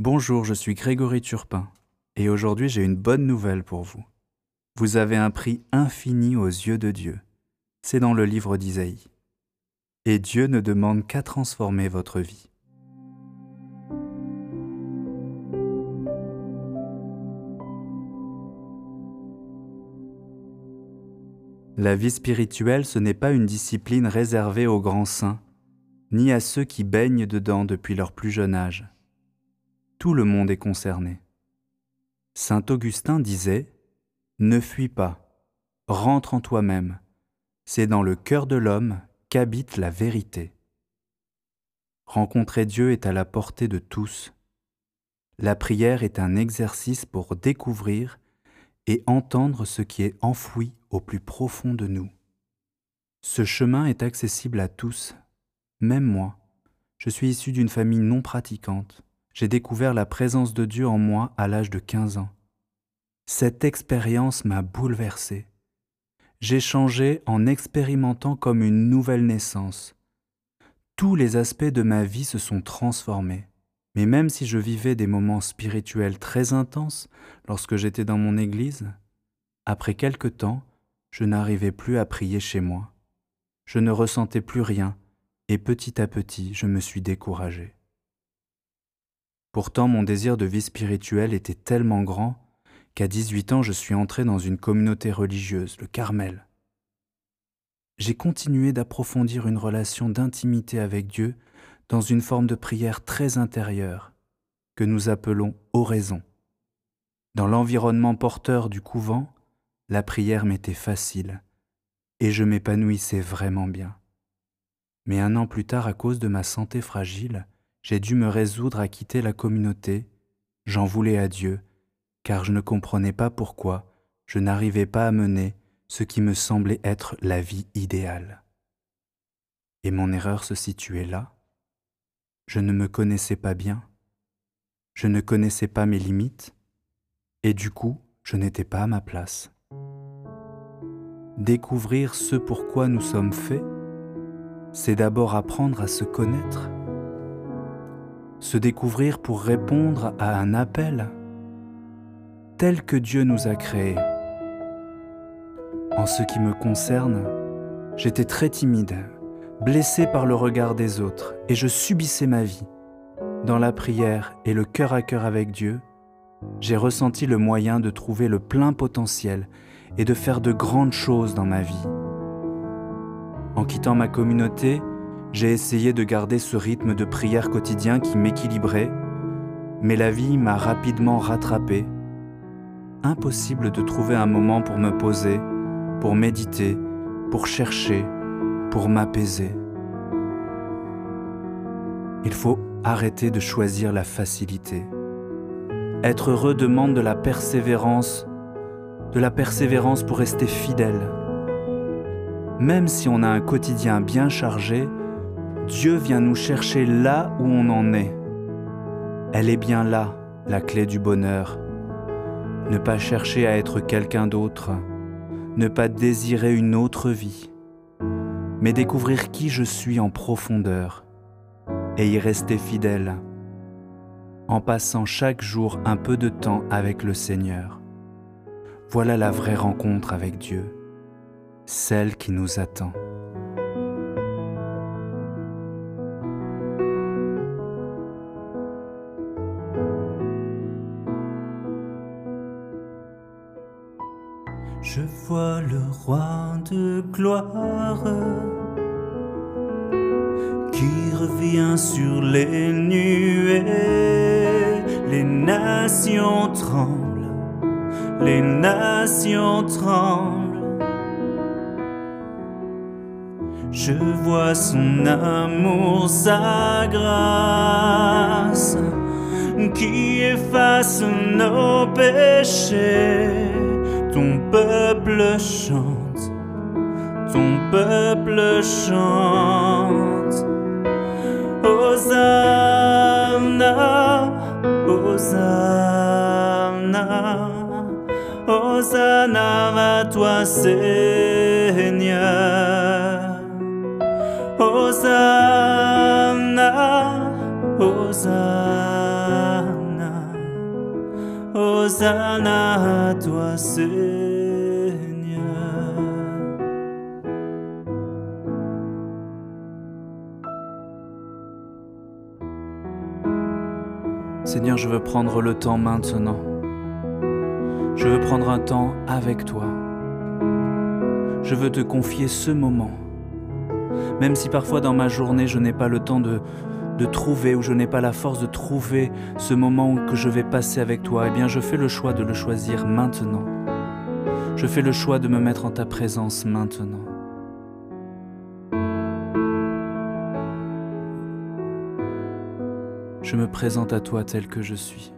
Bonjour, je suis Grégory Turpin et aujourd'hui j'ai une bonne nouvelle pour vous. Vous avez un prix infini aux yeux de Dieu. C'est dans le livre d'Isaïe. Et Dieu ne demande qu'à transformer votre vie. La vie spirituelle, ce n'est pas une discipline réservée aux grands saints, ni à ceux qui baignent dedans depuis leur plus jeune âge tout le monde est concerné. Saint Augustin disait Ne fuis pas, rentre en toi-même, c'est dans le cœur de l'homme qu'habite la vérité. Rencontrer Dieu est à la portée de tous. La prière est un exercice pour découvrir et entendre ce qui est enfoui au plus profond de nous. Ce chemin est accessible à tous, même moi. Je suis issu d'une famille non pratiquante j'ai découvert la présence de Dieu en moi à l'âge de 15 ans. Cette expérience m'a bouleversé. J'ai changé en expérimentant comme une nouvelle naissance. Tous les aspects de ma vie se sont transformés. Mais même si je vivais des moments spirituels très intenses lorsque j'étais dans mon église, après quelque temps, je n'arrivais plus à prier chez moi. Je ne ressentais plus rien et petit à petit, je me suis découragé. Pourtant, mon désir de vie spirituelle était tellement grand qu'à 18 ans, je suis entré dans une communauté religieuse, le Carmel. J'ai continué d'approfondir une relation d'intimité avec Dieu dans une forme de prière très intérieure que nous appelons oraison. Dans l'environnement porteur du couvent, la prière m'était facile et je m'épanouissais vraiment bien. Mais un an plus tard, à cause de ma santé fragile, j'ai dû me résoudre à quitter la communauté, j'en voulais à Dieu, car je ne comprenais pas pourquoi je n'arrivais pas à mener ce qui me semblait être la vie idéale. Et mon erreur se situait là. Je ne me connaissais pas bien, je ne connaissais pas mes limites, et du coup, je n'étais pas à ma place. Découvrir ce pourquoi nous sommes faits, c'est d'abord apprendre à se connaître se découvrir pour répondre à un appel tel que Dieu nous a créés. En ce qui me concerne, j'étais très timide, blessé par le regard des autres, et je subissais ma vie. Dans la prière et le cœur à cœur avec Dieu, j'ai ressenti le moyen de trouver le plein potentiel et de faire de grandes choses dans ma vie. En quittant ma communauté, j'ai essayé de garder ce rythme de prière quotidien qui m'équilibrait, mais la vie m'a rapidement rattrapé. Impossible de trouver un moment pour me poser, pour méditer, pour chercher, pour m'apaiser. Il faut arrêter de choisir la facilité. Être heureux demande de la persévérance, de la persévérance pour rester fidèle. Même si on a un quotidien bien chargé, Dieu vient nous chercher là où on en est. Elle est bien là, la clé du bonheur. Ne pas chercher à être quelqu'un d'autre, ne pas désirer une autre vie, mais découvrir qui je suis en profondeur et y rester fidèle, en passant chaque jour un peu de temps avec le Seigneur. Voilà la vraie rencontre avec Dieu, celle qui nous attend. Vois le roi de gloire qui revient sur les nuées. Les nations tremblent, les nations tremblent. Je vois son amour, sa grâce qui efface nos péchés peuple chante, ton peuple chante. Hosanna, Hosanna, Hosanna à toi Seigneur. Hosanna, Hosanna. Hosanna à toi, Seigneur. Seigneur, je veux prendre le temps maintenant. Je veux prendre un temps avec toi. Je veux te confier ce moment. Même si parfois dans ma journée je n'ai pas le temps de, de trouver ou je n'ai pas la force de trouver ce moment que je vais passer avec toi, eh bien je fais le choix de le choisir maintenant. Je fais le choix de me mettre en ta présence maintenant. Je me présente à toi tel que je suis.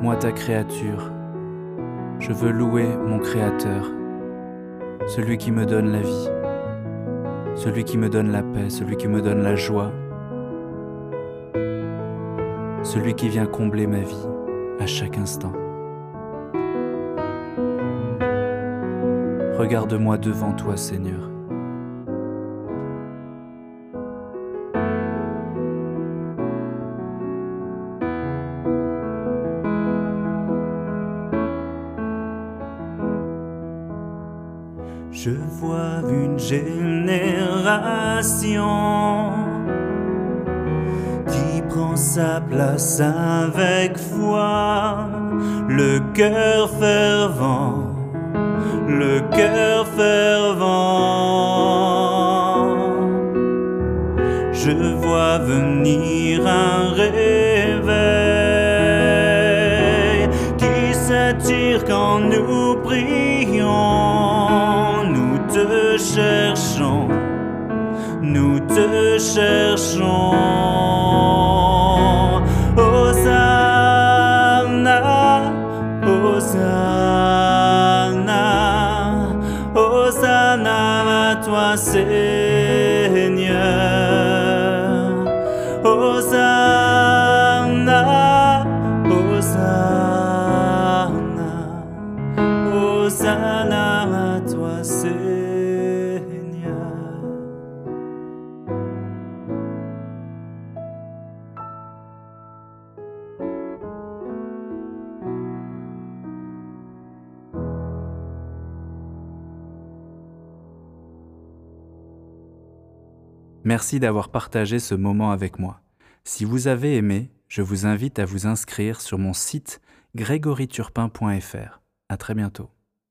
Moi ta créature, je veux louer mon Créateur, celui qui me donne la vie, celui qui me donne la paix, celui qui me donne la joie, celui qui vient combler ma vie à chaque instant. Regarde-moi devant toi, Seigneur. Une génération qui prend sa place avec foi, le cœur fervent, le cœur fervent. Je vois venir un réveil cherchons, nous te cherchons. Hosanna, Hosanna, Hosanna à toi Seigneur. Hosanna, Hosanna, Hosanna à toi Seigneur. Merci d'avoir partagé ce moment avec moi. Si vous avez aimé, je vous invite à vous inscrire sur mon site grégoryturpin.fr. À très bientôt.